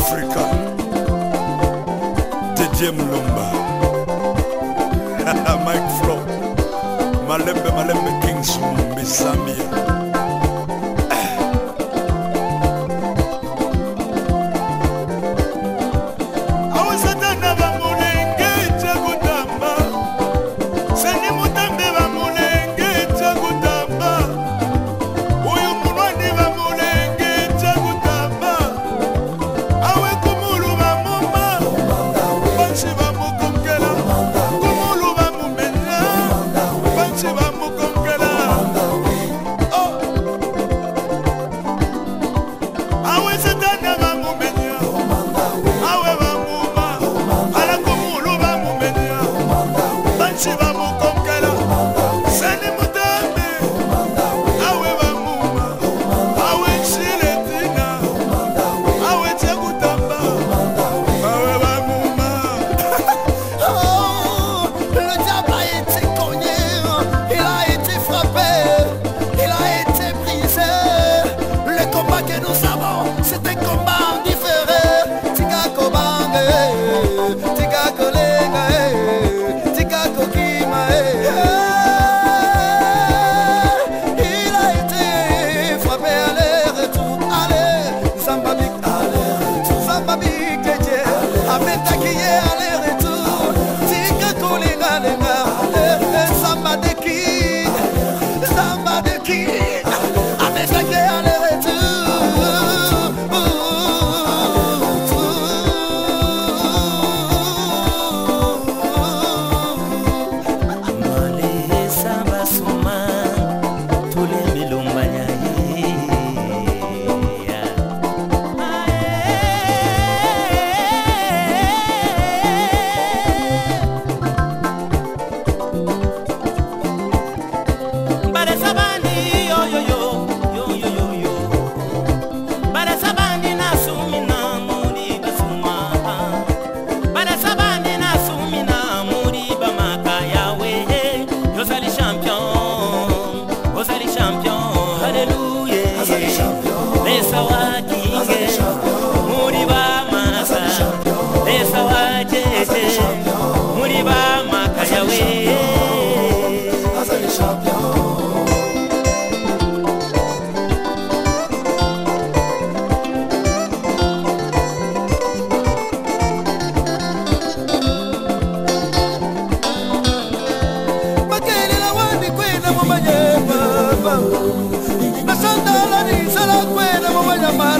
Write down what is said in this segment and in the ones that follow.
afrika. Tedie mulomba mike flo. Malembe malembe kingsom bizambia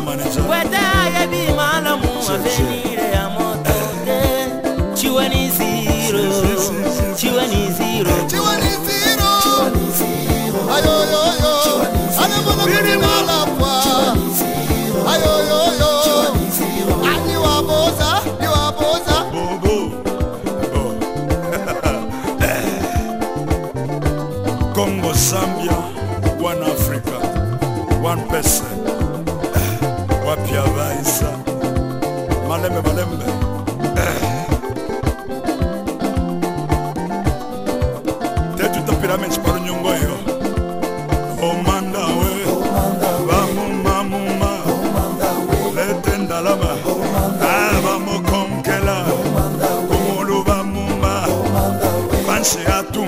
manager manager kwete ayebi malamu avenire ya moto te. Ciwe ni ziro ciwe ni ziro Chiwani zero. Ayo yo yo. Ana mwana kuti malapwa. Ayo yo yo. Ani waboza, ni waboza. bobo oh. Congo Zambia piavaisa malembe malembe tetutapila menci palunyungu oyo omanda oh, lete ndalama bamokonkela ah, kumulu bamuma bansi atu